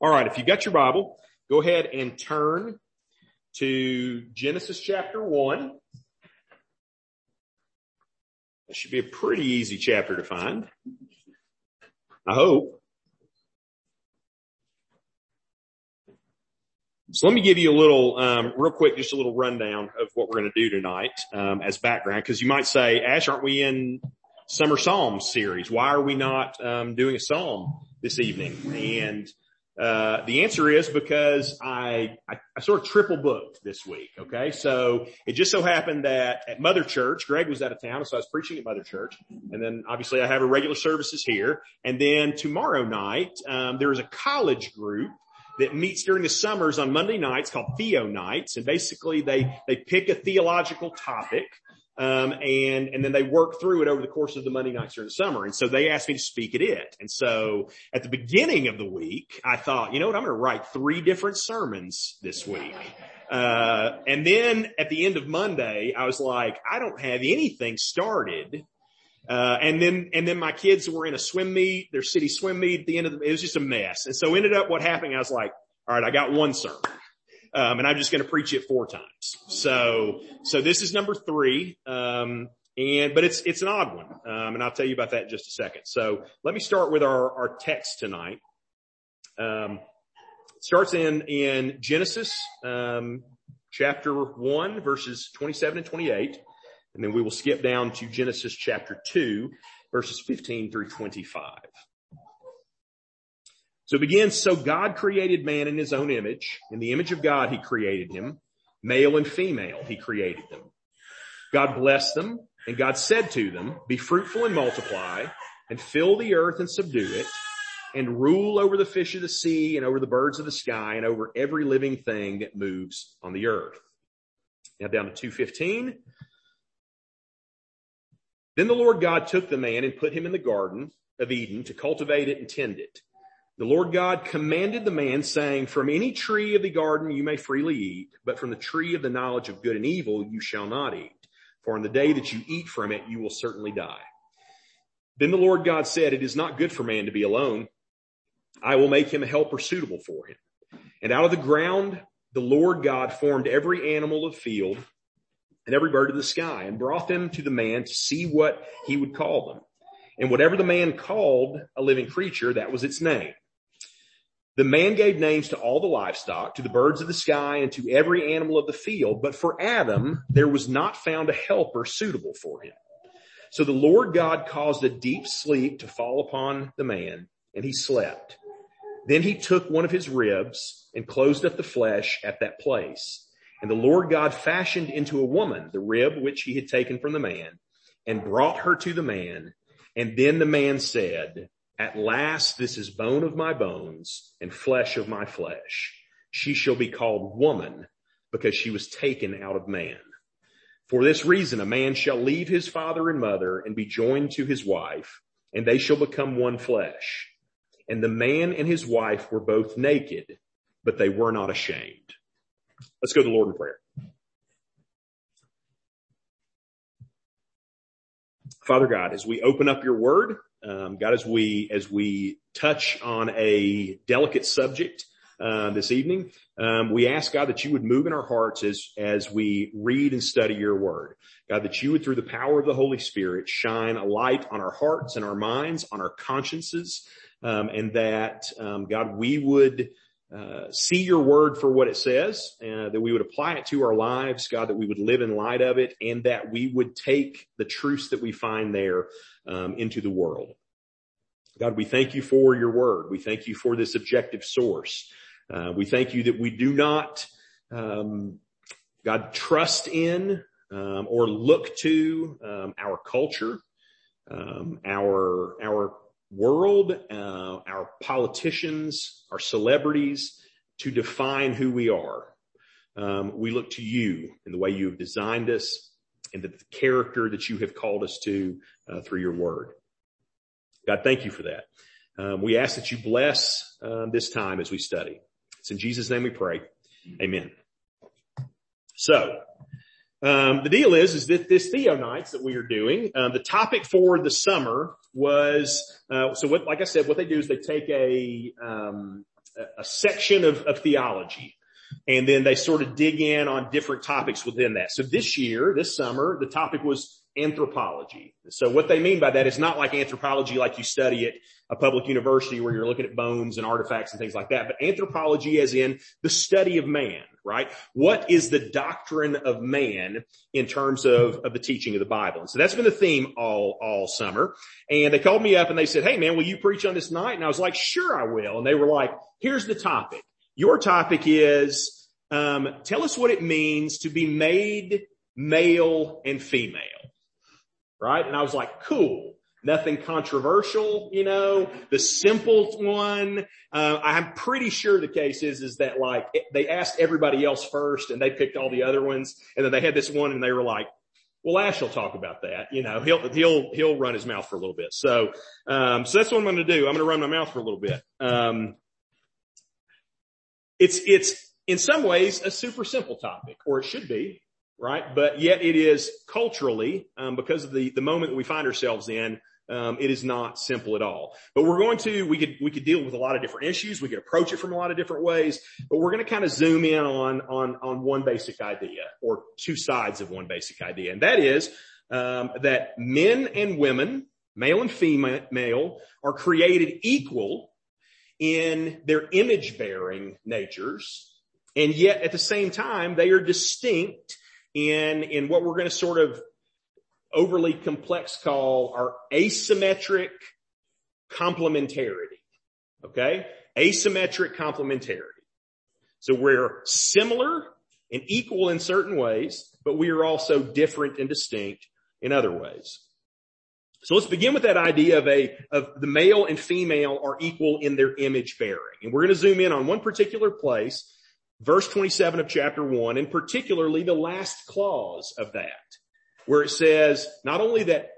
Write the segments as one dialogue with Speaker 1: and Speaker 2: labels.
Speaker 1: All right. If you got your Bible, go ahead and turn to Genesis chapter one. That should be a pretty easy chapter to find. I hope. So let me give you a little, um, real quick, just a little rundown of what we're going to do tonight um, as background, because you might say, Ash, aren't we in summer Psalms series? Why are we not um, doing a psalm this evening? And uh, the answer is because I, I, I, sort of triple booked this week. Okay. So it just so happened that at Mother Church, Greg was out of town. So I was preaching at Mother Church. And then obviously I have a regular services here. And then tomorrow night, um, there is a college group that meets during the summers on Monday nights called Theo nights. And basically they, they pick a theological topic um, and, and then they work through it over the course of the Monday nights during the summer. And so they asked me to speak at it. And so at the beginning of the week, I thought, you know what? I'm going to write three different sermons this week. Uh, and then at the end of Monday, I was like, I don't have anything started. Uh, and then, and then my kids were in a swim meet, their city swim meet at the end of the, it was just a mess. And so ended up what happened, I was like, all right, I got one sermon. Um, and I'm just going to preach it four times. So, so this is number three. Um, and, but it's, it's an odd one. Um, and I'll tell you about that in just a second. So let me start with our, our text tonight. Um, starts in, in Genesis, um, chapter one, verses 27 and 28. And then we will skip down to Genesis chapter two, verses 15 through 25. So it begins, so God created man in his own image. In the image of God, he created him. Male and female, he created them. God blessed them and God said to them, be fruitful and multiply and fill the earth and subdue it and rule over the fish of the sea and over the birds of the sky and over every living thing that moves on the earth. Now down to 215. Then the Lord God took the man and put him in the garden of Eden to cultivate it and tend it. The Lord God commanded the man saying, from any tree of the garden you may freely eat, but from the tree of the knowledge of good and evil you shall not eat. For in the day that you eat from it, you will certainly die. Then the Lord God said, it is not good for man to be alone. I will make him a helper suitable for him. And out of the ground, the Lord God formed every animal of the field and every bird of the sky and brought them to the man to see what he would call them. And whatever the man called a living creature, that was its name. The man gave names to all the livestock, to the birds of the sky, and to every animal of the field. But for Adam, there was not found a helper suitable for him. So the Lord God caused a deep sleep to fall upon the man, and he slept. Then he took one of his ribs and closed up the flesh at that place. And the Lord God fashioned into a woman the rib which he had taken from the man and brought her to the man. And then the man said, at last this is bone of my bones and flesh of my flesh. She shall be called woman because she was taken out of man. For this reason, a man shall leave his father and mother and be joined to his wife and they shall become one flesh. And the man and his wife were both naked, but they were not ashamed. Let's go to the Lord in prayer. Father God, as we open up your word, um, God, as we as we touch on a delicate subject uh, this evening, um, we ask God that you would move in our hearts as as we read and study your word. God, that you would, through the power of the Holy Spirit, shine a light on our hearts and our minds, on our consciences, um, and that um, God, we would uh, see your word for what it says, uh, that we would apply it to our lives, God, that we would live in light of it, and that we would take the truths that we find there um, into the world. God, we thank you for your word. We thank you for this objective source. Uh, we thank you that we do not, um, God, trust in um, or look to um, our culture, um, our our world, uh, our politicians, our celebrities to define who we are. Um, we look to you and the way you have designed us and the character that you have called us to uh, through your word. God, thank you for that. Um, we ask that you bless uh, this time as we study. It's in Jesus' name we pray. Amen. So, um, the deal is, is that this Theo nights that we are doing, um, the topic for the summer was, uh, so what, like I said, what they do is they take a, um, a section of, of theology. And then they sort of dig in on different topics within that. So this year, this summer, the topic was anthropology. So what they mean by that is not like anthropology like you study at a public university where you're looking at bones and artifacts and things like that, but anthropology as in the study of man, right? What is the doctrine of man in terms of, of the teaching of the Bible? And so that's been the theme all, all summer. And they called me up and they said, Hey man, will you preach on this night? And I was like, sure I will. And they were like, here's the topic. Your topic is, um, tell us what it means to be made male and female right? And I was like, cool. Nothing controversial, you know, the simple one. Uh, I'm pretty sure the case is, is that like they asked everybody else first and they picked all the other ones. And then they had this one and they were like, well, Ash will talk about that. You know, he'll, he'll, he'll run his mouth for a little bit. So, um, so that's what I'm going to do. I'm going to run my mouth for a little bit. Um, it's, it's in some ways a super simple topic or it should be right? But yet it is culturally, um, because of the, the moment that we find ourselves in, um, it is not simple at all. But we're going to, we could, we could deal with a lot of different issues. We could approach it from a lot of different ways, but we're going to kind of zoom in on, on, on one basic idea or two sides of one basic idea. And that is, um, that men and women, male and female are created equal in their image bearing natures. And yet at the same time, they are distinct in, in what we're going to sort of overly complex call our asymmetric complementarity. Okay. Asymmetric complementarity. So we're similar and equal in certain ways, but we are also different and distinct in other ways. So let's begin with that idea of a, of the male and female are equal in their image bearing. And we're going to zoom in on one particular place verse 27 of chapter 1, and particularly the last clause of that, where it says not only that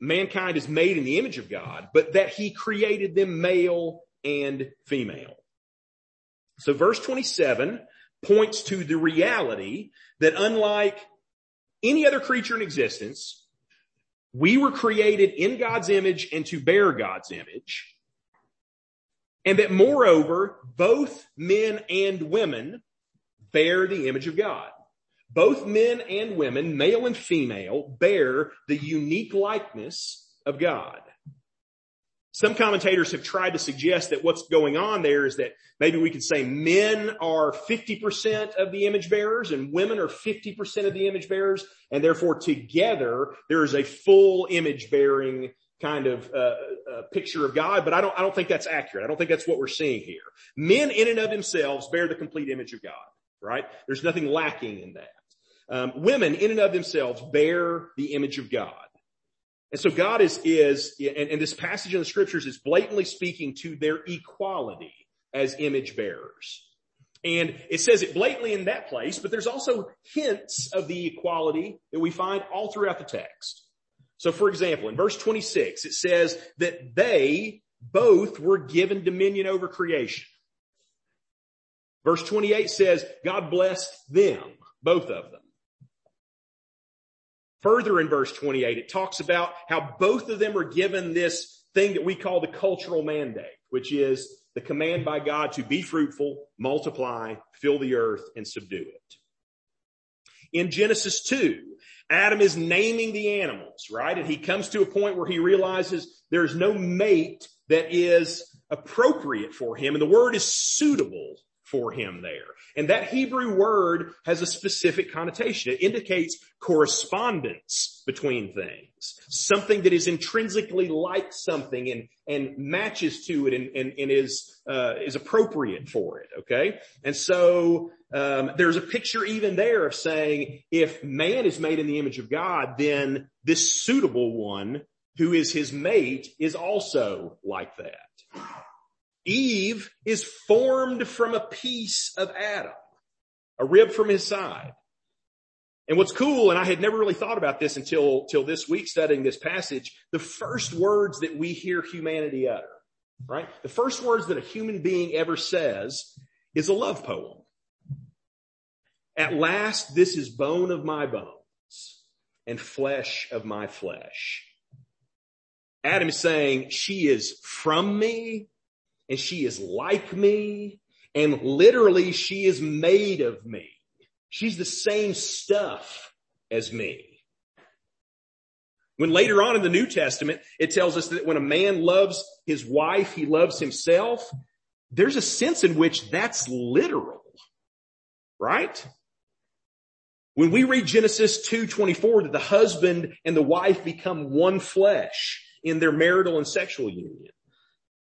Speaker 1: mankind is made in the image of God, but that he created them male and female. So verse 27 points to the reality that unlike any other creature in existence, we were created in God's image and to bear God's image. And that moreover, both men and women bear the image of God. Both men and women, male and female, bear the unique likeness of God. Some commentators have tried to suggest that what's going on there is that maybe we could say men are 50% of the image bearers and women are 50% of the image bearers. And therefore together there is a full image bearing kind of uh, uh, picture of God, but I don't, I don't think that's accurate. I don't think that's what we're seeing here. Men in and of themselves bear the complete image of God, right? There's nothing lacking in that. Um, women in and of themselves bear the image of God. And so God is, is, and, and this passage in the scriptures is blatantly speaking to their equality as image bearers. And it says it blatantly in that place, but there's also hints of the equality that we find all throughout the text. So for example, in verse 26, it says that they both were given dominion over creation. Verse 28 says God blessed them, both of them. Further in verse 28, it talks about how both of them are given this thing that we call the cultural mandate, which is the command by God to be fruitful, multiply, fill the earth, and subdue it. In Genesis 2, Adam is naming the animals, right? And he comes to a point where he realizes there's no mate that is appropriate for him. And the word is suitable for him there. And that Hebrew word has a specific connotation. It indicates correspondence between things. Something that is intrinsically like something and, and matches to it and, and, and is, uh, is appropriate for it. Okay. And so, um, there's a picture even there of saying if man is made in the image of God, then this suitable one who is his mate is also like that. Eve is formed from a piece of Adam, a rib from his side. And what's cool, and I had never really thought about this until, until this week studying this passage, the first words that we hear humanity utter, right? The first words that a human being ever says is a love poem. At last, this is bone of my bones and flesh of my flesh. Adam is saying she is from me and she is like me and literally she is made of me. She's the same stuff as me. When later on in the New Testament, it tells us that when a man loves his wife, he loves himself. There's a sense in which that's literal, right? When we read Genesis 2.24 that the husband and the wife become one flesh in their marital and sexual union,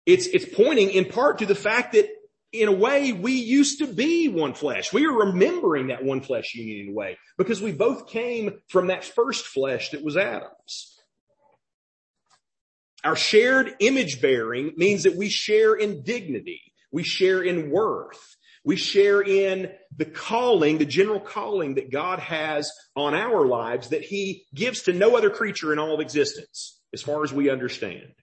Speaker 1: it's, it's pointing in part to the fact that in a way we used to be one flesh. We are remembering that one flesh union in a way because we both came from that first flesh that was Adam's. Our shared image bearing means that we share in dignity. We share in worth. We share in the calling, the general calling that God has on our lives that he gives to no other creature in all of existence, as far as we understand.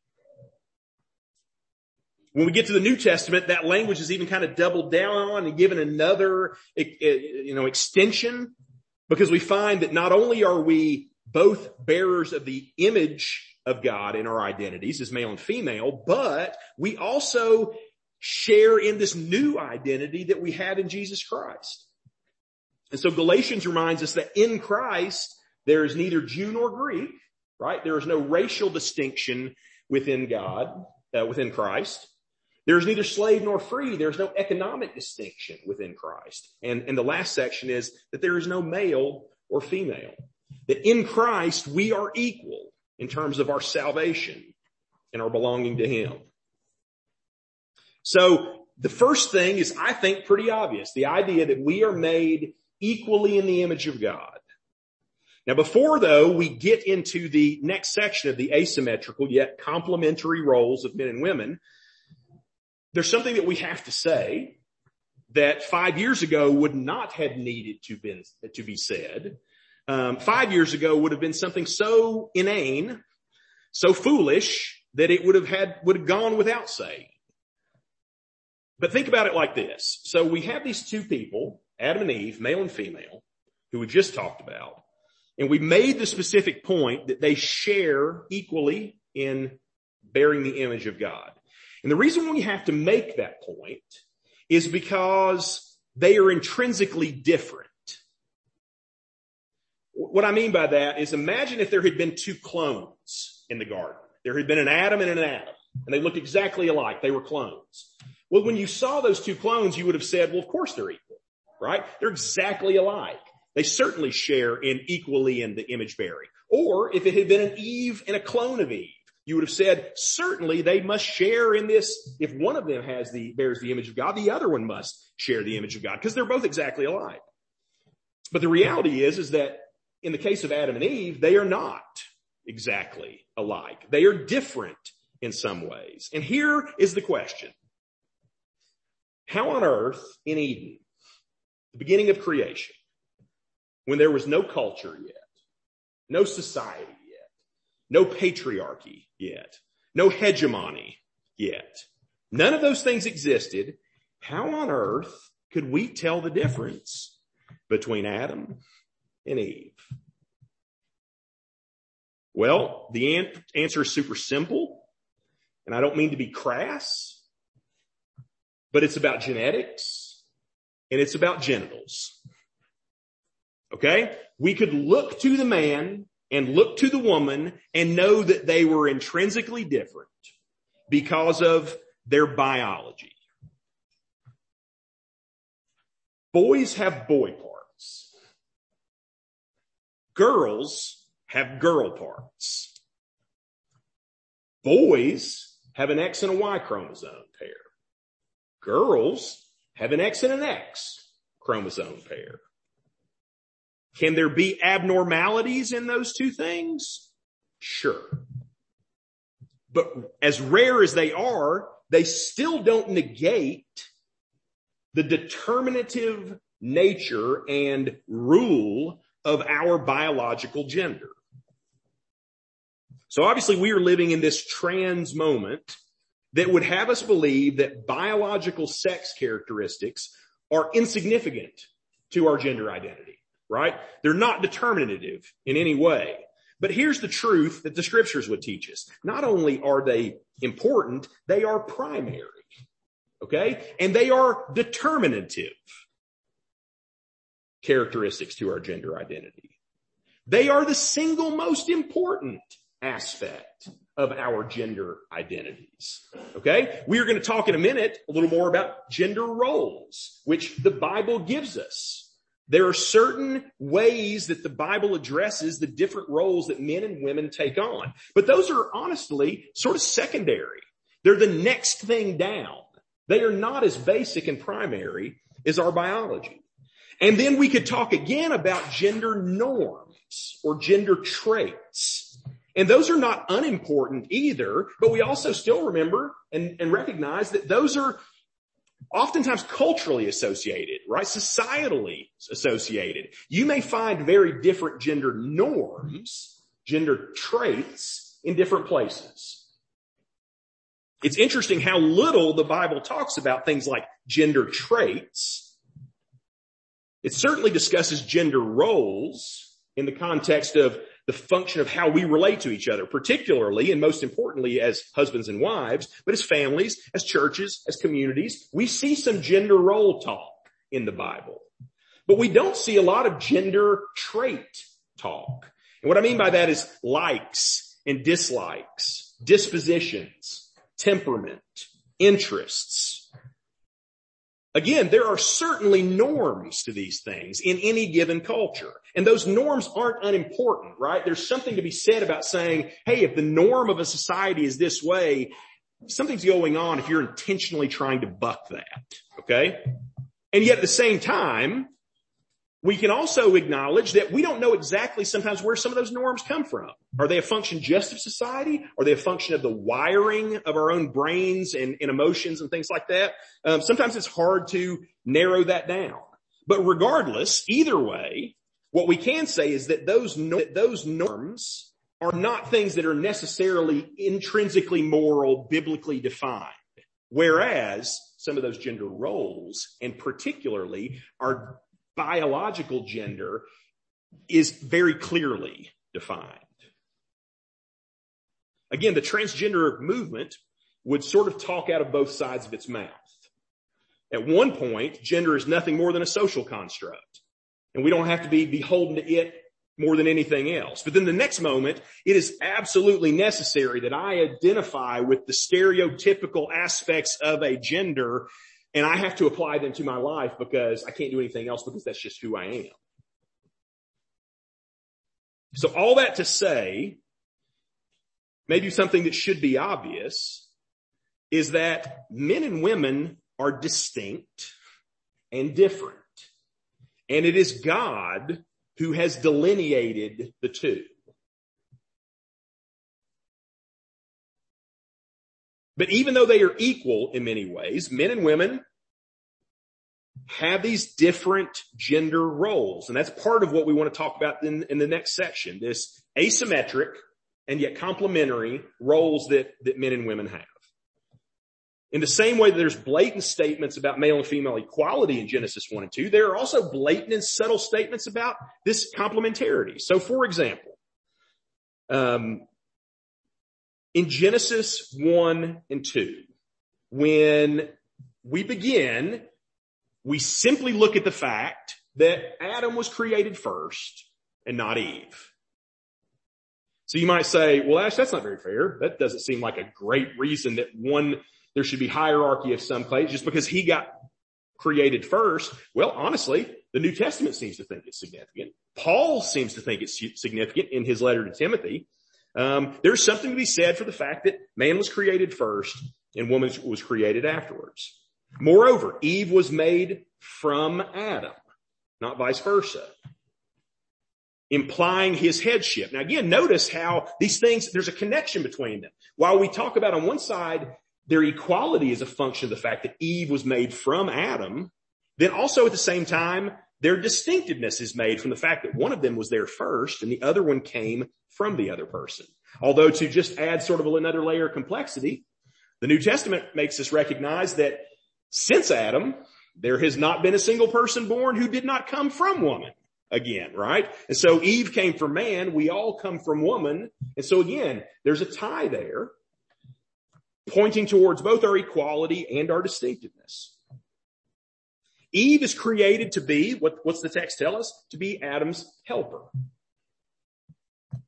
Speaker 1: When we get to the New Testament, that language is even kind of doubled down on and given another, you know, extension because we find that not only are we both bearers of the image of God in our identities as male and female, but we also share in this new identity that we have in Jesus Christ. And so Galatians reminds us that in Christ, there is neither Jew nor Greek, right? There is no racial distinction within God, uh, within Christ. There is neither slave nor free. There's no economic distinction within Christ. And, and the last section is that there is no male or female. That in Christ we are equal in terms of our salvation and our belonging to Him. So the first thing is, I think, pretty obvious. The idea that we are made equally in the image of God. Now before though we get into the next section of the asymmetrical yet complementary roles of men and women, there's something that we have to say that five years ago would not have needed to been, to be said. Um, five years ago would have been something so inane, so foolish that it would have had, would have gone without saying. But think about it like this. So we have these two people, Adam and Eve, male and female, who we just talked about, and we made the specific point that they share equally in bearing the image of God. And the reason we have to make that point is because they are intrinsically different. What I mean by that is imagine if there had been two clones in the garden. There had been an Adam and an Adam, and they looked exactly alike. They were clones. Well, when you saw those two clones, you would have said, well, of course they're equal, right? They're exactly alike. They certainly share in equally in the image bearing. Or if it had been an Eve and a clone of Eve, you would have said, certainly they must share in this. If one of them has the, bears the image of God, the other one must share the image of God because they're both exactly alike. But the reality is, is that in the case of Adam and Eve, they are not exactly alike. They are different in some ways. And here is the question. How on earth in Eden, the beginning of creation, when there was no culture yet, no society yet, no patriarchy yet, no hegemony yet, none of those things existed, how on earth could we tell the difference between Adam and Eve? Well, the an- answer is super simple, and I don't mean to be crass, but it's about genetics and it's about genitals. Okay? We could look to the man and look to the woman and know that they were intrinsically different because of their biology. Boys have boy parts. Girls have girl parts. Boys have an X and a Y chromosome pair. Girls have an X and an X chromosome pair. Can there be abnormalities in those two things? Sure. But as rare as they are, they still don't negate the determinative nature and rule of our biological gender. So obviously we are living in this trans moment that would have us believe that biological sex characteristics are insignificant to our gender identity right? They're not determinative in any way. But here's the truth that the scriptures would teach us. Not only are they important, they are primary. Okay. And they are determinative characteristics to our gender identity. They are the single most important aspect of our gender identities. Okay. We are going to talk in a minute a little more about gender roles, which the Bible gives us. There are certain ways that the Bible addresses the different roles that men and women take on. But those are honestly sort of secondary. They're the next thing down. They are not as basic and primary as our biology. And then we could talk again about gender norms or gender traits. And those are not unimportant either, but we also still remember and, and recognize that those are oftentimes culturally associated, right? Societally associated. You may find very different gender norms, gender traits in different places. It's interesting how little the Bible talks about things like gender traits. It certainly discusses gender roles in the context of the function of how we relate to each other, particularly and most importantly as husbands and wives, but as families, as churches, as communities. We see some gender role talk in the Bible, but we don't see a lot of gender trait talk. And what I mean by that is likes and dislikes, dispositions, temperament, interests, Again, there are certainly norms to these things in any given culture. And those norms aren't unimportant, right? There's something to be said about saying, hey, if the norm of a society is this way, something's going on if you're intentionally trying to buck that. Okay. And yet at the same time, we can also acknowledge that we don't know exactly sometimes where some of those norms come from. Are they a function just of society? Are they a function of the wiring of our own brains and, and emotions and things like that? Um, sometimes it's hard to narrow that down. But regardless, either way, what we can say is that those, no- that those norms are not things that are necessarily intrinsically moral, biblically defined. Whereas some of those gender roles and particularly are biological gender is very clearly defined. Again, the transgender movement would sort of talk out of both sides of its mouth. At one point, gender is nothing more than a social construct and we don't have to be beholden to it more than anything else. But then the next moment, it is absolutely necessary that I identify with the stereotypical aspects of a gender and I have to apply them to my life because I can't do anything else because that's just who I am. So all that to say, maybe something that should be obvious is that men and women are distinct and different. And it is God who has delineated the two. But even though they are equal in many ways, men and women have these different gender roles. And that's part of what we want to talk about in, in the next section, this asymmetric and yet complementary roles that, that men and women have. In the same way that there's blatant statements about male and female equality in Genesis 1 and 2, there are also blatant and subtle statements about this complementarity. So for example, um, in Genesis 1 and 2, when we begin, we simply look at the fact that Adam was created first and not Eve. So you might say, well, Ash, that's not very fair. That doesn't seem like a great reason that one, there should be hierarchy of some place just because he got created first. Well, honestly, the New Testament seems to think it's significant. Paul seems to think it's significant in his letter to Timothy. Um, there's something to be said for the fact that man was created first and woman was created afterwards. Moreover, Eve was made from Adam, not vice versa, implying his headship. Now again, notice how these things, there's a connection between them. While we talk about on one side, their equality is a function of the fact that Eve was made from Adam, then also at the same time, their distinctiveness is made from the fact that one of them was there first and the other one came from the other person. Although to just add sort of another layer of complexity, the New Testament makes us recognize that since Adam, there has not been a single person born who did not come from woman again, right? And so Eve came from man. We all come from woman. And so again, there's a tie there. pointing towards both our equality and our distinctiveness. Eve is created to be, what, what's the text tell us? To be Adam's helper.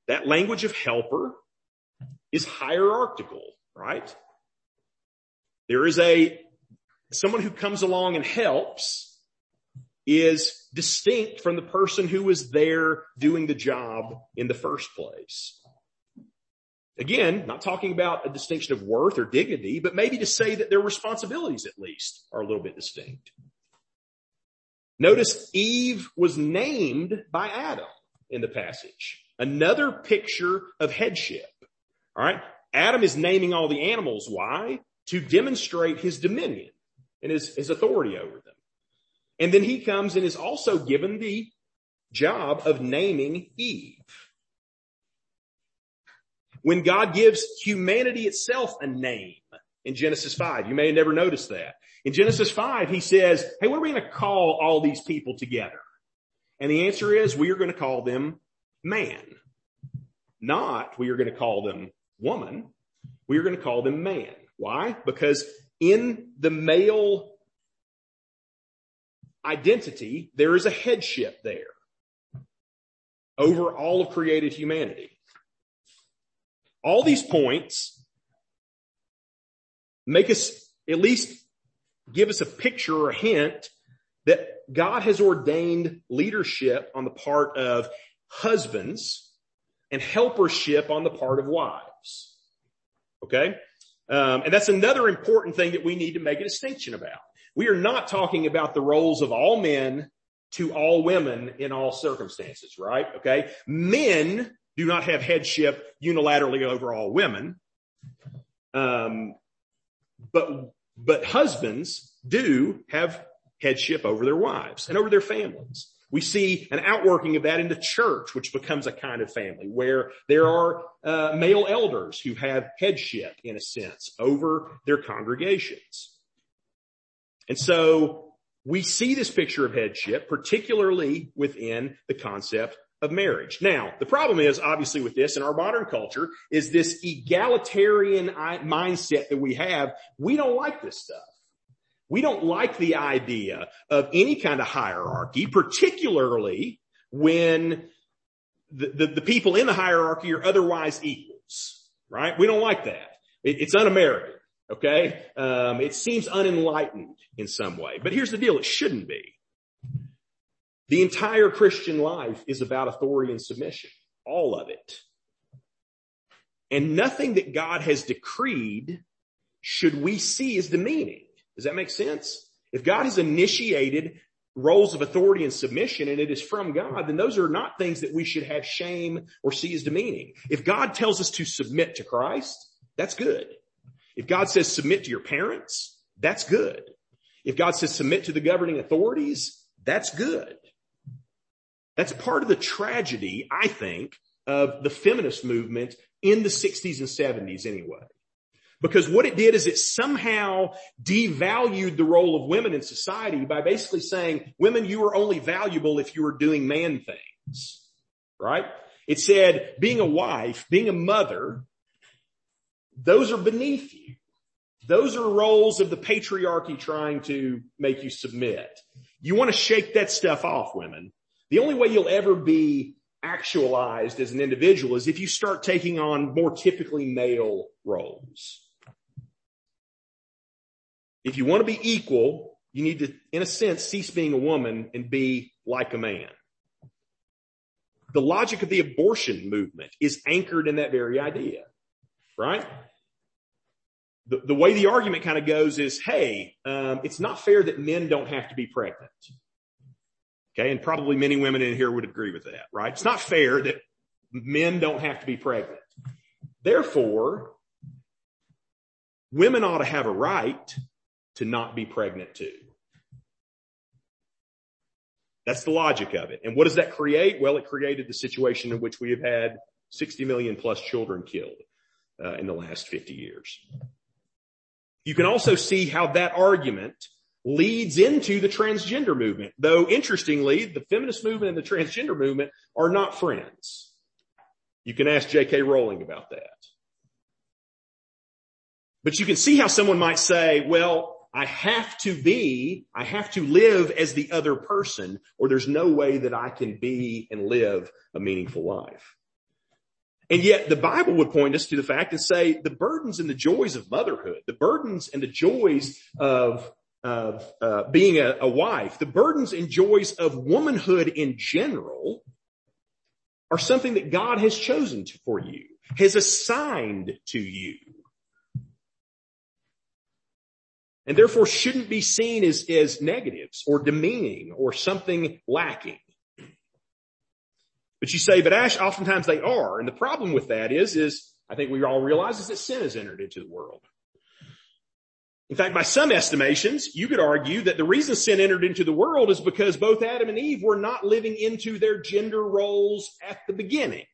Speaker 1: That language of helper is hierarchical, right? There is a, someone who comes along and helps is distinct from the person who was there doing the job in the first place. Again, not talking about a distinction of worth or dignity, but maybe to say that their responsibilities at least are a little bit distinct. Notice Eve was named by Adam in the passage. Another picture of headship. All right. Adam is naming all the animals. Why? To demonstrate his dominion and his, his authority over them. And then he comes and is also given the job of naming Eve. When God gives humanity itself a name in Genesis 5, you may have never noticed that. In Genesis 5, he says, hey, what are we going to call all these people together? And the answer is we are going to call them man. Not we are going to call them woman. We are going to call them man. Why? Because in the male identity, there is a headship there over all of created humanity. All these points make us at least give us a picture or a hint that God has ordained leadership on the part of husbands and helpership on the part of wives. Okay? Um, and that's another important thing that we need to make a distinction about. We are not talking about the roles of all men to all women in all circumstances, right? Okay. Men do not have headship unilaterally over all women. Um, but, but husbands do have headship over their wives and over their families. We see an outworking of that in the church, which becomes a kind of family where there are uh, male elders who have headship in a sense over their congregations. And so we see this picture of headship, particularly within the concept of marriage. Now, the problem is obviously with this in our modern culture is this egalitarian mindset that we have. We don't like this stuff. We don't like the idea of any kind of hierarchy, particularly when the, the, the people in the hierarchy are otherwise equals, right? We don't like that. It, it's un-American. Okay. Um, it seems unenlightened in some way, but here's the deal. It shouldn't be. The entire Christian life is about authority and submission. All of it. And nothing that God has decreed should we see as demeaning. Does that make sense? If God has initiated roles of authority and submission and it is from God, then those are not things that we should have shame or see as demeaning. If God tells us to submit to Christ, that's good. If God says submit to your parents, that's good. If God says submit to the governing authorities, that's good. That's part of the tragedy, I think, of the feminist movement in the 60s and 70s anyway. Because what it did is it somehow devalued the role of women in society by basically saying, women, you are only valuable if you are doing man things. Right? It said being a wife, being a mother, those are beneath you. Those are roles of the patriarchy trying to make you submit. You want to shake that stuff off, women. The only way you'll ever be actualized as an individual is if you start taking on more typically male roles. If you want to be equal, you need to, in a sense, cease being a woman and be like a man. The logic of the abortion movement is anchored in that very idea, right? The, the way the argument kind of goes is, hey, um, it's not fair that men don't have to be pregnant. Okay. And probably many women in here would agree with that, right? It's not fair that men don't have to be pregnant. Therefore, women ought to have a right to not be pregnant too. That's the logic of it. And what does that create? Well, it created the situation in which we have had 60 million plus children killed uh, in the last 50 years. You can also see how that argument leads into the transgender movement. Though interestingly, the feminist movement and the transgender movement are not friends. You can ask J.K. Rowling about that. But you can see how someone might say, well, I have to be, I have to live as the other person, or there's no way that I can be and live a meaningful life. And yet the Bible would point us to the fact and say the burdens and the joys of motherhood, the burdens and the joys of, of uh, being a, a wife, the burdens and joys of womanhood in general are something that God has chosen for you, has assigned to you. And therefore shouldn't be seen as, as negatives or demeaning or something lacking. But you say, but Ash, oftentimes they are. And the problem with that is, is I think we all realize is that sin has entered into the world. In fact, by some estimations, you could argue that the reason sin entered into the world is because both Adam and Eve were not living into their gender roles at the beginning.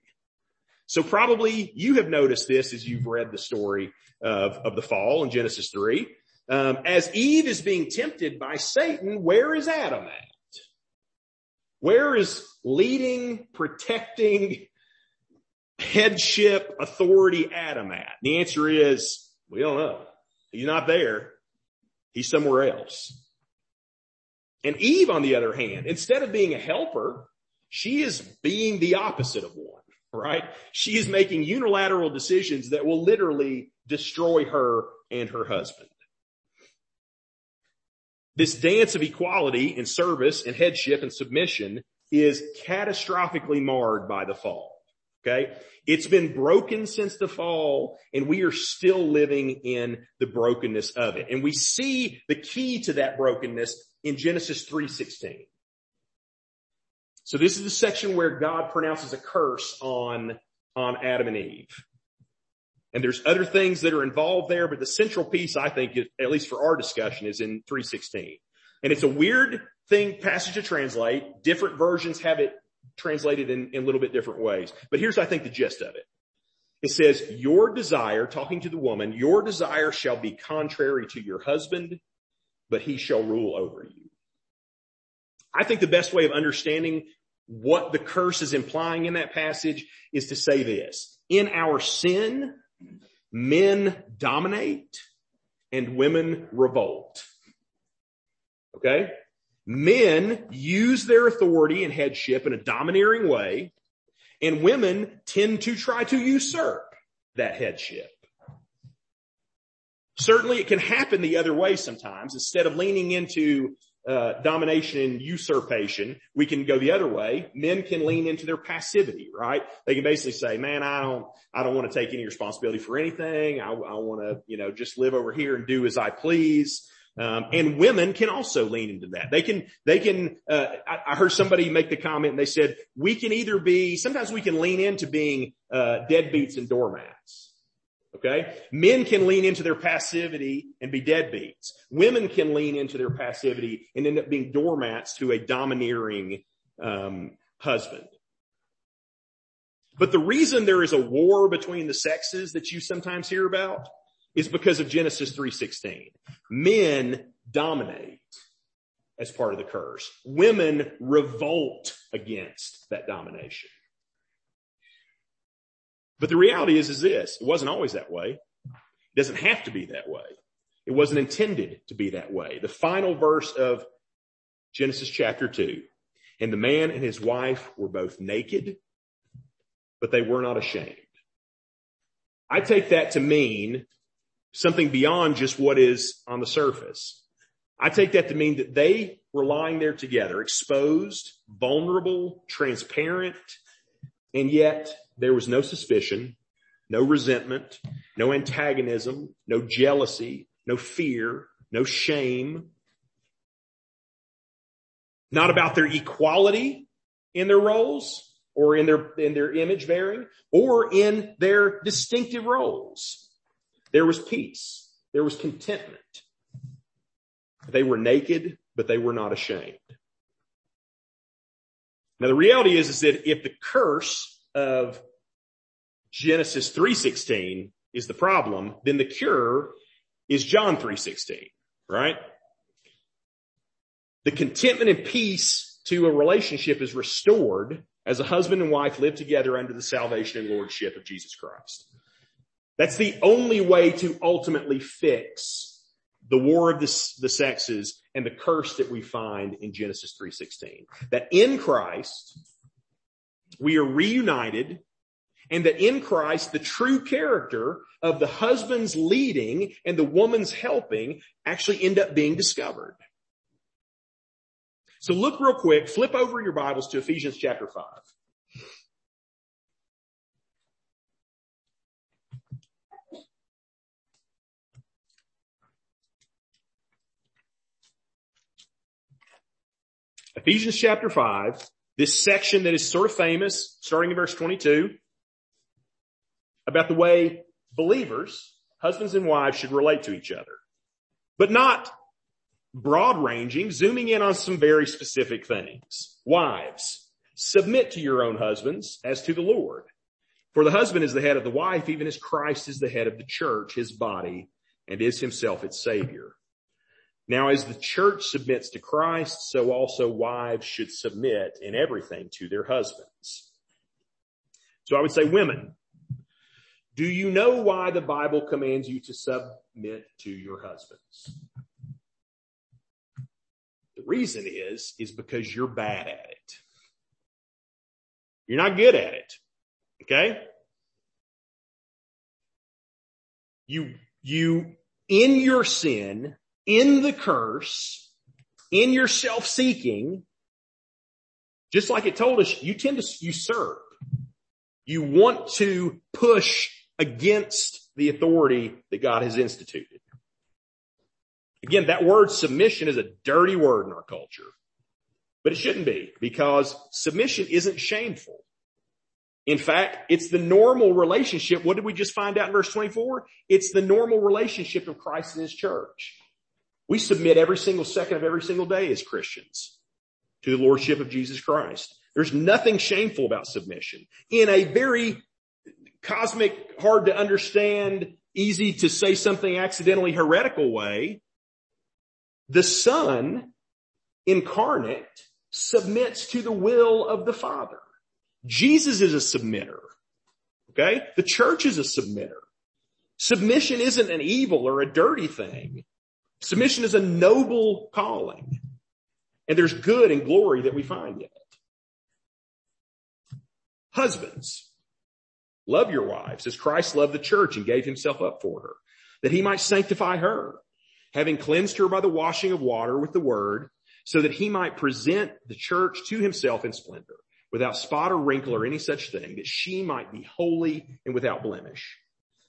Speaker 1: So probably you have noticed this as you've read the story of, of the fall in Genesis 3. Um, as Eve is being tempted by Satan, where is Adam at? Where is leading, protecting, headship, authority Adam at? The answer is, we don't know. He's not there. He's somewhere else. And Eve, on the other hand, instead of being a helper, she is being the opposite of one, right? She is making unilateral decisions that will literally destroy her and her husband. This dance of equality and service and headship and submission is catastrophically marred by the fall. Okay. It's been broken since the fall and we are still living in the brokenness of it. And we see the key to that brokenness in Genesis 3.16. So this is the section where God pronounces a curse on, on Adam and Eve. And there's other things that are involved there, but the central piece, I think, at least for our discussion, is in 316. And it's a weird thing, passage to translate. Different versions have it translated in, in a little bit different ways. But here's, I think, the gist of it. It says, your desire, talking to the woman, your desire shall be contrary to your husband, but he shall rule over you. I think the best way of understanding what the curse is implying in that passage is to say this. In our sin, men dominate and women revolt. Okay? Men use their authority and headship in a domineering way, and women tend to try to usurp that headship. Certainly it can happen the other way sometimes. Instead of leaning into uh, domination and usurpation, we can go the other way. Men can lean into their passivity, right? They can basically say, man, I don't, I don't want to take any responsibility for anything. I, I want to, you know, just live over here and do as I please. Um, and women can also lean into that. They can, they can, uh, I, I, heard somebody make the comment and they said, we can either be, sometimes we can lean into being, uh, deadbeats and doormats. Okay. Men can lean into their passivity and be deadbeats. Women can lean into their passivity and end up being doormats to a domineering, um, husband. But the reason there is a war between the sexes that you sometimes hear about is because of Genesis 3.16. Men dominate as part of the curse. Women revolt against that domination. But the reality is, is this, it wasn't always that way. It doesn't have to be that way. It wasn't intended to be that way. The final verse of Genesis chapter two, and the man and his wife were both naked, but they were not ashamed. I take that to mean something beyond just what is on the surface. I take that to mean that they were lying there together, exposed, vulnerable, transparent, and yet there was no suspicion, no resentment, no antagonism, no jealousy, no fear, no shame. Not about their equality in their roles or in their, in their image bearing or in their distinctive roles. There was peace. There was contentment. They were naked, but they were not ashamed. Now the reality is, is that if the curse of Genesis 3.16 is the problem, then the cure is John 3.16, right? The contentment and peace to a relationship is restored as a husband and wife live together under the salvation and lordship of Jesus Christ. That's the only way to ultimately fix the war of the, the sexes and the curse that we find in Genesis 3.16. That in Christ, we are reunited and that in Christ, the true character of the husband's leading and the woman's helping actually end up being discovered. So look real quick, flip over your Bibles to Ephesians chapter 5. Ephesians chapter 5, this section that is sort of famous, starting in verse 22, about the way believers, husbands and wives should relate to each other, but not broad ranging, zooming in on some very specific things. Wives, submit to your own husbands as to the Lord. For the husband is the head of the wife, even as Christ is the head of the church, his body, and is himself its savior. Now as the church submits to Christ, so also wives should submit in everything to their husbands. So I would say women, do you know why the Bible commands you to submit to your husbands? The reason is, is because you're bad at it. You're not good at it. Okay? You, you, in your sin, in the curse, in your self-seeking, just like it told us, you tend to usurp. You want to push against the authority that God has instituted. Again, that word submission is a dirty word in our culture, but it shouldn't be because submission isn't shameful. In fact, it's the normal relationship. What did we just find out in verse 24? It's the normal relationship of Christ and his church. We submit every single second of every single day as Christians to the Lordship of Jesus Christ. There's nothing shameful about submission. In a very cosmic, hard to understand, easy to say something accidentally heretical way, the son incarnate submits to the will of the father. Jesus is a submitter. Okay. The church is a submitter. Submission isn't an evil or a dirty thing. Submission is a noble calling. And there's good and glory that we find in it. Husbands, love your wives as Christ loved the church and gave himself up for her, that he might sanctify her, having cleansed her by the washing of water with the word, so that he might present the church to himself in splendor, without spot or wrinkle or any such thing, that she might be holy and without blemish.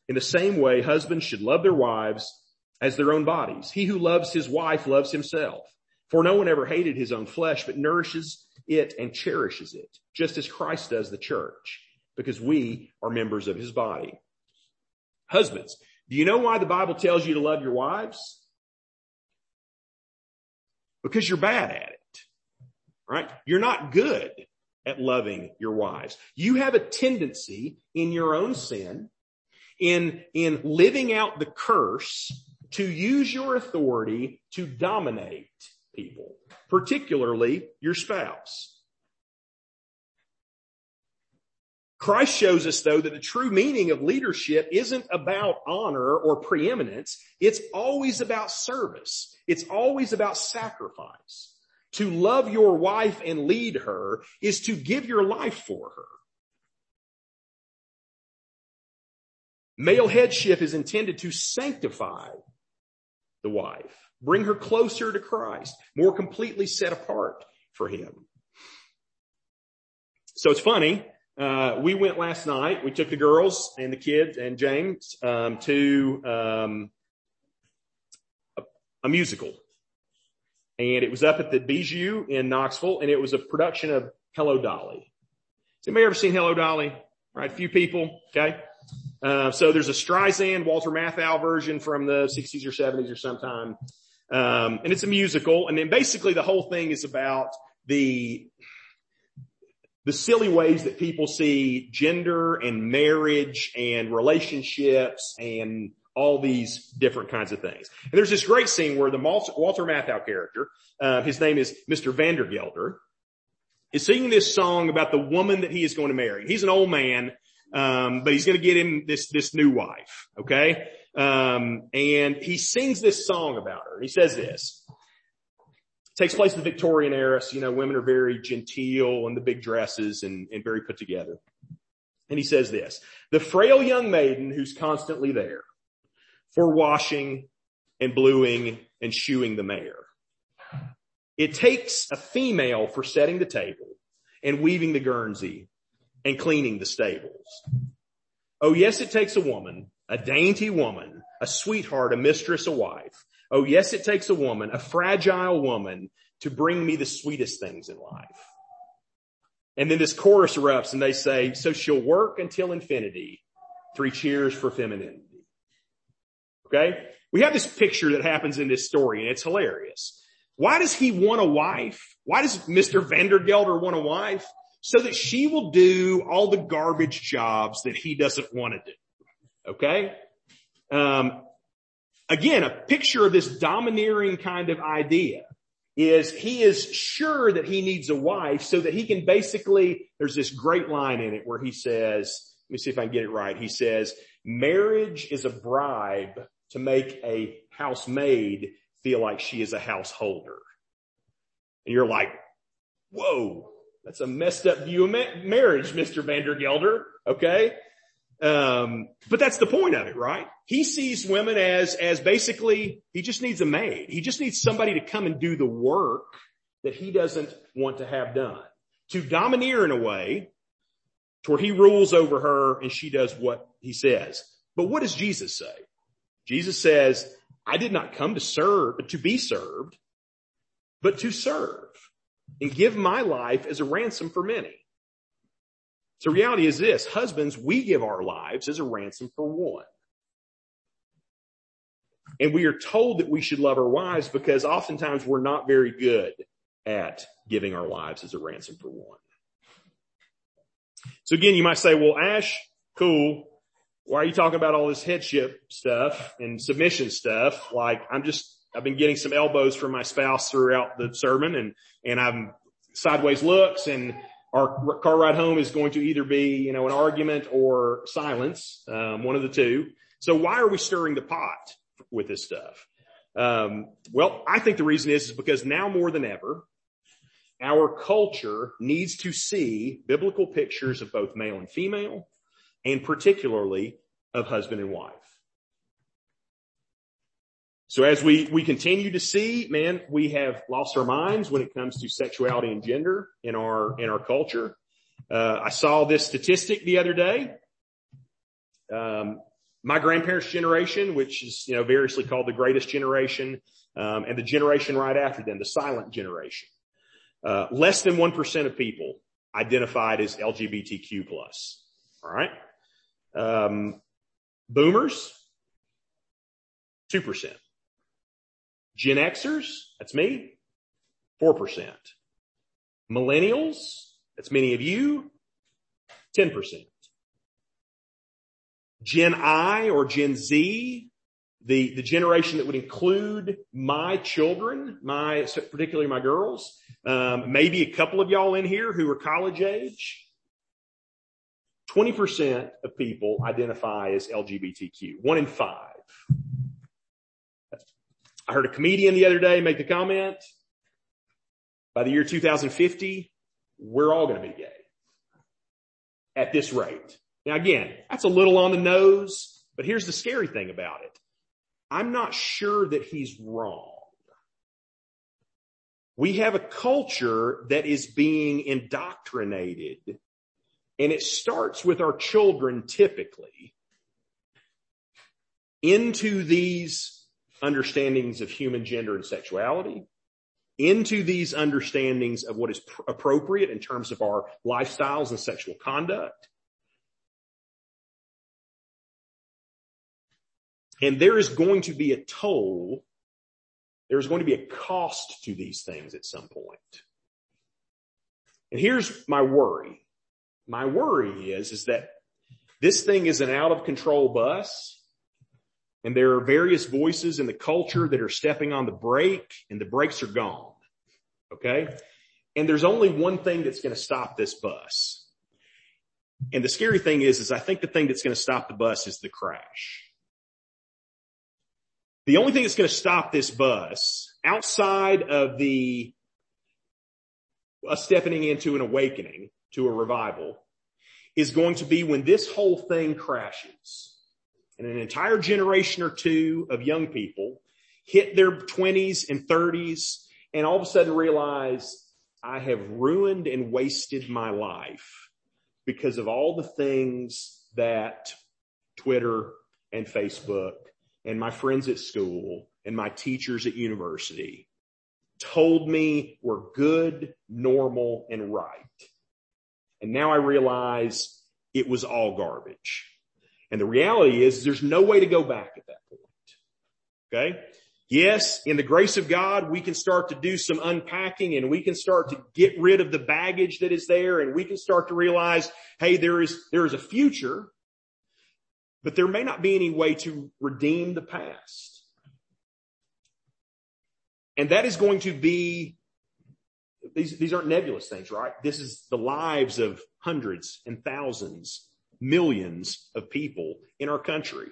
Speaker 1: In the same way, husbands should love their wives as their own bodies. He who loves his wife loves himself. For no one ever hated his own flesh, but nourishes it and cherishes it, just as Christ does the church, because we are members of his body. Husbands, do you know why the Bible tells you to love your wives? Because you're bad at it, right? You're not good at loving your wives. You have a tendency in your own sin, in, in living out the curse to use your authority to dominate people, particularly your spouse. Christ shows us though that the true meaning of leadership isn't about honor or preeminence. It's always about service. It's always about sacrifice. To love your wife and lead her is to give your life for her. Male headship is intended to sanctify the wife, bring her closer to Christ, more completely set apart for him. So it's funny. Uh, we went last night. We took the girls and the kids and James um, to um, a, a musical and it was up at the Bijou in Knoxville, and it was a production of Hello Dolly. Has anybody ever seen Hello Dolly? All right, a few people. Okay. Uh, so there's a Streisand, Walter Matthau version from the 60s or 70s or sometime. Um, and it's a musical. And then basically the whole thing is about the, the silly ways that people see gender and marriage and relationships and all these different kinds of things. And there's this great scene where the Walter Matthau character, uh, his name is Mr. Vandergelder, is singing this song about the woman that he is going to marry. He's an old man Um, but he's going to get him this, this new wife. Okay. Um, and he sings this song about her. He says this, takes place in the Victorian era. So, you know, women are very genteel and the big dresses and, and very put together. And he says this, the frail young maiden who's constantly there for washing and bluing and shoeing the mare. It takes a female for setting the table and weaving the guernsey and cleaning the stables. Oh yes, it takes a woman, a dainty woman, a sweetheart, a mistress, a wife. Oh yes, it takes a woman, a fragile woman to bring me the sweetest things in life. And then this chorus erupts and they say, so she'll work until infinity. Three cheers for femininity. Okay. We have this picture that happens in this story and it's hilarious. Why does he want a wife? Why does Mr. Vandergelder want a wife? So that she will do all the garbage jobs that he doesn't want to do. Okay. Um, again, a picture of this domineering kind of idea is he is sure that he needs a wife so that he can basically, there's this great line in it where he says, let me see if I can get it right. He says, marriage is a bribe to make a housemaid feel like she is a householder. And you're like, whoa, that's a messed up view of ma- marriage, Mr. Vandergelder. Okay. Um, but that's the point of it, right? He sees women as, as basically, he just needs a maid. He just needs somebody to come and do the work that he doesn't want to have done. To domineer in a way to where he rules over her and she does what he says. But what does Jesus say? Jesus says, I did not come to serve, to be served, but to serve and give my life as a ransom for many. So reality is this, husbands, we give our lives as a ransom for one. And we are told that we should love our wives because oftentimes we're not very good at giving our lives as a ransom for one. So again, you might say, well, Ash, cool. Why are you talking about all this headship stuff and submission stuff? Like I'm just, I've been getting some elbows from my spouse throughout the sermon and, and I'm sideways looks and our car ride home is going to either be, you know, an argument or silence, um, one of the two. So why are we stirring the pot with this stuff? Um, well, I think the reason is, is because now more than ever, our culture needs to see biblical pictures of both male and female, and particularly of husband and wife. So as we, we continue to see, man, we have lost our minds when it comes to sexuality and gender in our, in our culture. Uh, I saw this statistic the other day. Um, my grandparents' generation, which is, you know, variously called the greatest generation, um, and the generation right after them, the silent generation. Uh, less than 1% of people identified as LGBTQ plus. All right. Um, boomers, 2%. Gen Xers, that's me, 4%. Millennials, that's many of you, 10%. Gen I or Gen Z, the, the generation that would include my children, my, particularly my girls, um, maybe a couple of y'all in here who are college age. 20% of people identify as LGBTQ, one in five. I heard a comedian the other day make the comment, by the year 2050, we're all going to be gay at this rate. Now again, that's a little on the nose, but here's the scary thing about it. I'm not sure that he's wrong. We have a culture that is being indoctrinated and it starts with our children typically into these understandings of human gender and sexuality into these understandings of what is pr- appropriate in terms of our lifestyles and sexual conduct. And there is going to be a toll. There's going to be a cost to these things at some point. And here's my worry. My worry is, is that this thing is an out of control bus and there are various voices in the culture that are stepping on the brake and the brakes are gone. Okay. And there's only one thing that's going to stop this bus. And the scary thing is, is I think the thing that's going to stop the bus is the crash. The only thing that's going to stop this bus outside of the us stepping into an awakening to a revival is going to be when this whole thing crashes and an entire generation or two of young people hit their twenties and thirties and all of a sudden realize I have ruined and wasted my life because of all the things that Twitter and Facebook and my friends at school and my teachers at university told me were good, normal, and right. And now I realize it was all garbage. And the reality is there's no way to go back at that point. Okay. Yes, in the grace of God, we can start to do some unpacking and we can start to get rid of the baggage that is there and we can start to realize, hey, there is, there is a future, but there may not be any way to redeem the past. And that is going to be, these, these aren't nebulous things, right? This is the lives of hundreds and thousands, millions of people in our country.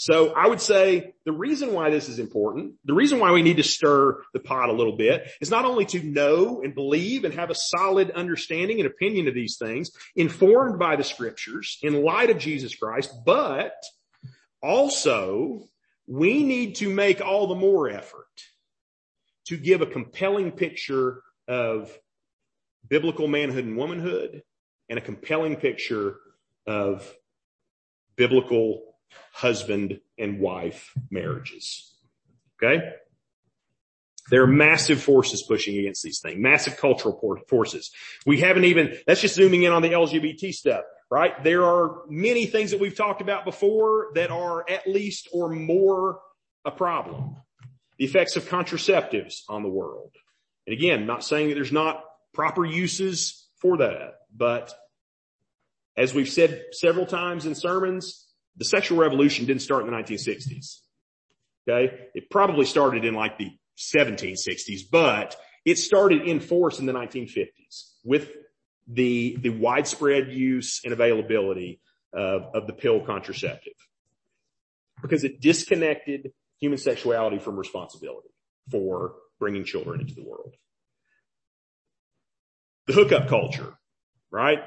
Speaker 1: So I would say the reason why this is important, the reason why we need to stir the pot a little bit is not only to know and believe and have a solid understanding and opinion of these things informed by the scriptures in light of Jesus Christ, but also we need to make all the more effort to give a compelling picture of biblical manhood and womanhood and a compelling picture of biblical husband and wife marriages. Okay. There are massive forces pushing against these things, massive cultural forces. We haven't even, that's just zooming in on the LGBT stuff, right? There are many things that we've talked about before that are at least or more a problem. The effects of contraceptives on the world. And again, not saying that there's not proper uses for that, but as we've said several times in sermons, the sexual revolution didn't start in the 1960s. Okay. It probably started in like the 1760s, but it started in force in the 1950s with the, the widespread use and availability of, of the pill contraceptive because it disconnected human sexuality from responsibility for bringing children into the world. The hookup culture, right?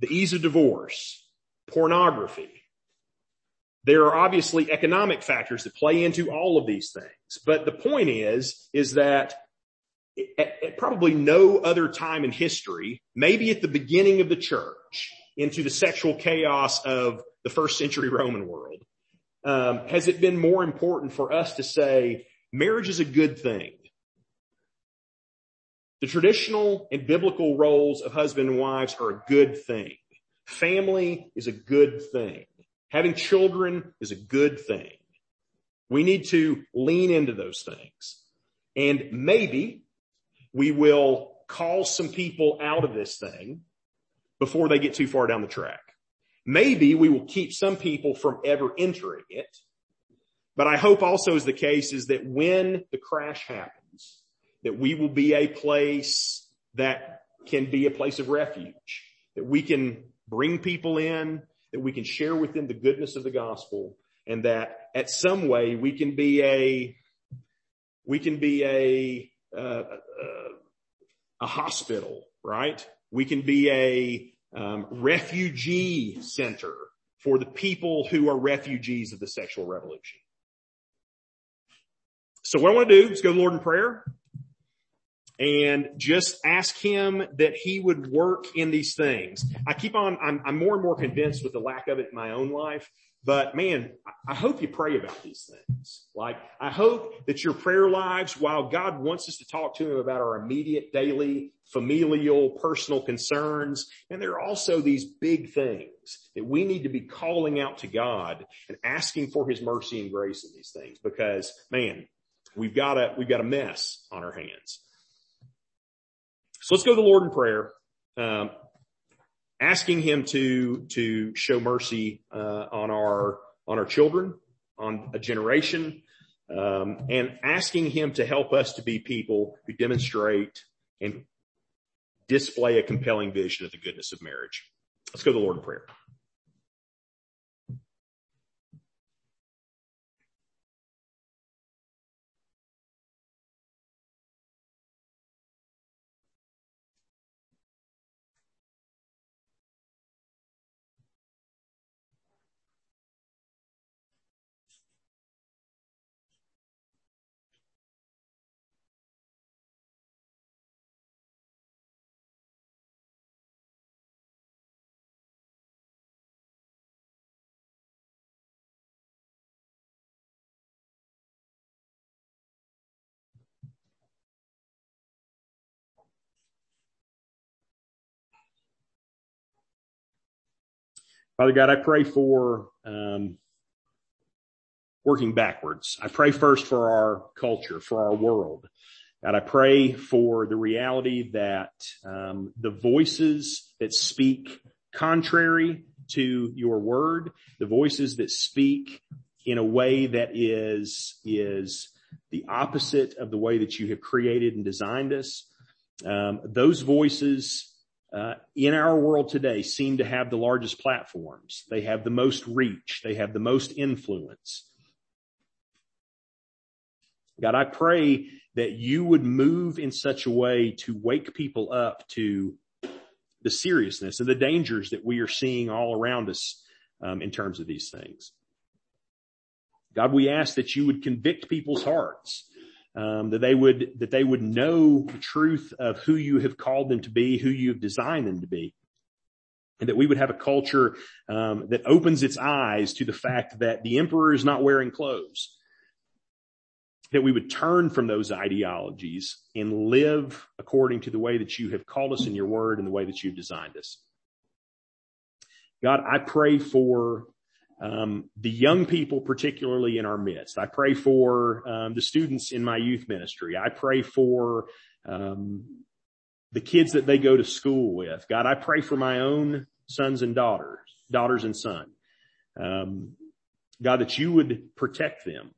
Speaker 1: The ease of divorce, pornography, there are obviously economic factors that play into all of these things. But the point is, is that at, at, probably no other time in history, maybe at the beginning of the church, into the sexual chaos of the first century Roman world, um, has it been more important for us to say marriage is a good thing? The traditional and biblical roles of husband and wives are a good thing. Family is a good thing. Having children is a good thing. We need to lean into those things. And maybe we will call some people out of this thing before they get too far down the track. Maybe we will keep some people from ever entering it. But I hope also is the case is that when the crash happens, that we will be a place that can be a place of refuge, that we can bring people in, that we can share with them the goodness of the gospel and that at some way we can be a, we can be a, uh, uh, a hospital, right? We can be a um, refugee center for the people who are refugees of the sexual revolution. So what I want to do is go to Lord in prayer and just ask him that he would work in these things. I keep on, I'm, I'm, more and more convinced with the lack of it in my own life, but man, I hope you pray about these things. Like, I hope that your prayer lives, while God wants us to talk to him about our immediate daily familial, personal concerns, and there are also these big things that we need to be calling out to God and asking for his mercy and grace in these things because man, we've got a, we've got a mess on our hands. So let's go to the Lord in prayer, um, asking Him to to show mercy uh, on our on our children, on a generation, um, and asking Him to help us to be people who demonstrate and display a compelling vision of the goodness of marriage. Let's go to the Lord in prayer. Father God, I pray for um, working backwards. I pray first for our culture, for our world. God, I pray for the reality that um, the voices that speak contrary to your word, the voices that speak in a way that is is the opposite of the way that you have created and designed us, um, those voices uh, in our world today seem to have the largest platforms. They have the most reach. They have the most influence. God, I pray that you would move in such a way to wake people up to the seriousness and the dangers that we are seeing all around us um, in terms of these things. God, we ask that you would convict people's hearts um, that they would that they would know the truth of who you have called them to be, who you have designed them to be, and that we would have a culture um, that opens its eyes to the fact that the emperor is not wearing clothes. That we would turn from those ideologies and live according to the way that you have called us in your word and the way that you've designed us. God, I pray for um, the young people, particularly in our midst. I pray for um, the students in my youth ministry. I pray for um, the kids that they go to school with. God, I pray for my own sons and daughters, daughters and son. Um, God, that you would protect them,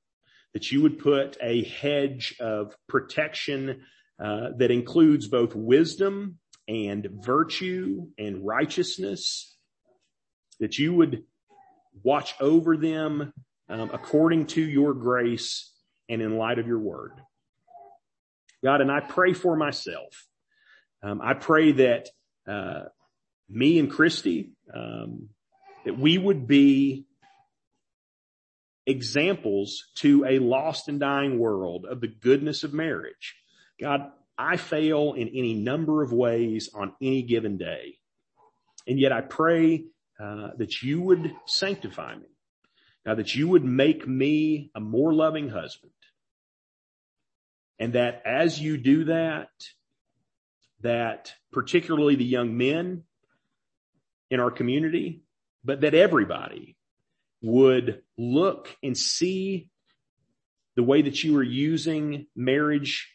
Speaker 1: that you would put a hedge of protection uh, that includes both wisdom and virtue and righteousness, that you would watch over them um, according to your grace and in light of your word. God, and I pray for myself. Um, I pray that uh, me and Christy, um, that we would be examples to a lost and dying world of the goodness of marriage. God, I fail in any number of ways on any given day. And yet I pray uh, that you would sanctify me. Now that you would make me a more loving husband. And that as you do that, that particularly the young men in our community, but that everybody would look and see the way that you are using marriage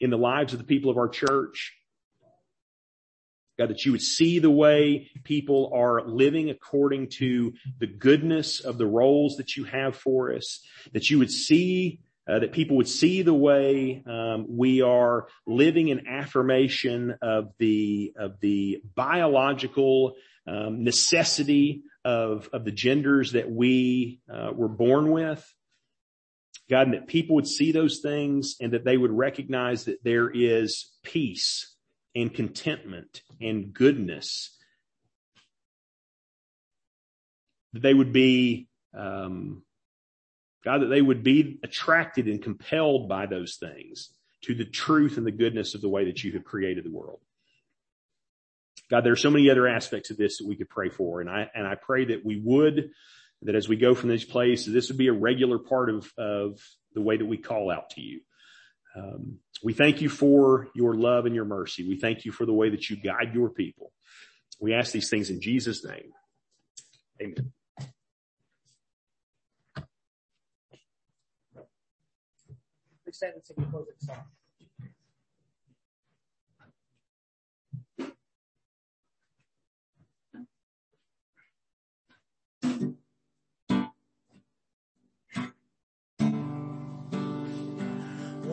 Speaker 1: in the lives of the people of our church God, that you would see the way people are living according to the goodness of the roles that you have for us, that you would see uh, that people would see the way um, we are living in affirmation of the of the biological um, necessity of of the genders that we uh, were born with. God, and that people would see those things and that they would recognize that there is peace and contentment and goodness. That they would be, um, God, that they would be attracted and compelled by those things to the truth and the goodness of the way that you have created the world. God, there are so many other aspects of this that we could pray for. And I, and I pray that we would, that as we go from this place, this would be a regular part of, of the way that we call out to you. Um, we thank you for your love and your mercy. We thank you for the way that you guide your people. We ask these things in Jesus' name. Amen. Stand and sing the closing song.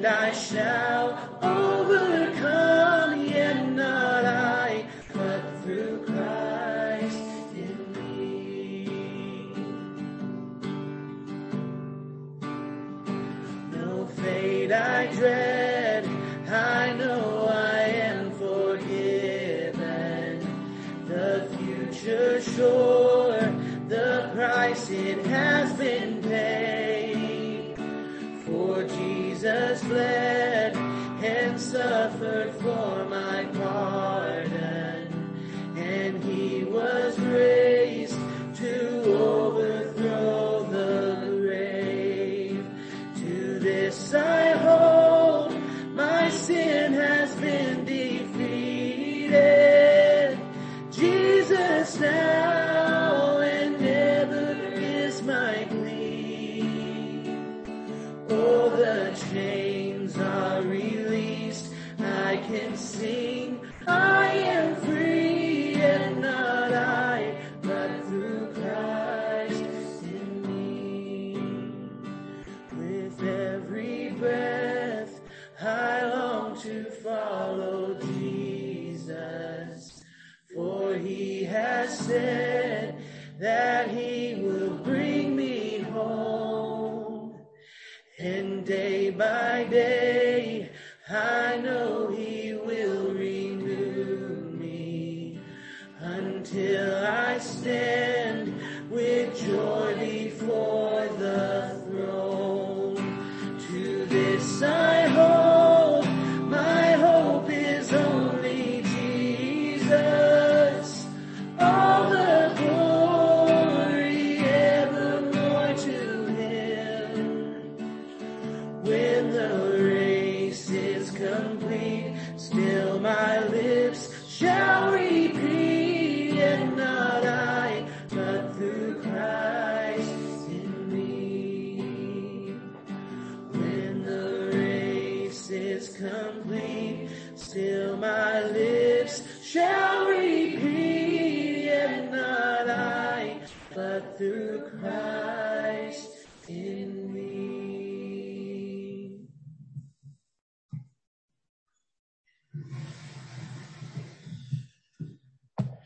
Speaker 2: and I shall. sun.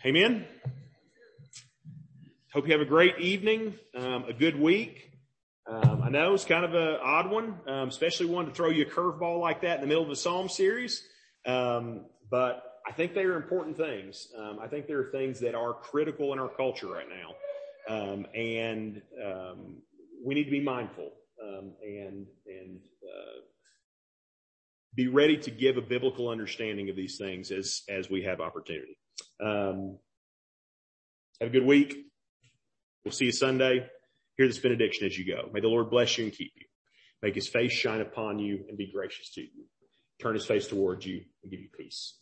Speaker 1: Amen. Hope you have a great evening, um, a good week. Um, I know it's kind of an odd one, um, especially one to throw you a curveball like that in the middle of a psalm series. Um, but I think they are important things. Um, I think there are things that are critical in our culture right now, um, and we need to be mindful and and uh, be ready to give a biblical understanding of these things as as we have opportunity. Um, have a good week. We'll see you Sunday. Hear this benediction as you go. May the Lord bless you and keep you. Make his face shine upon you and be gracious to you. Turn his face towards you and give you peace.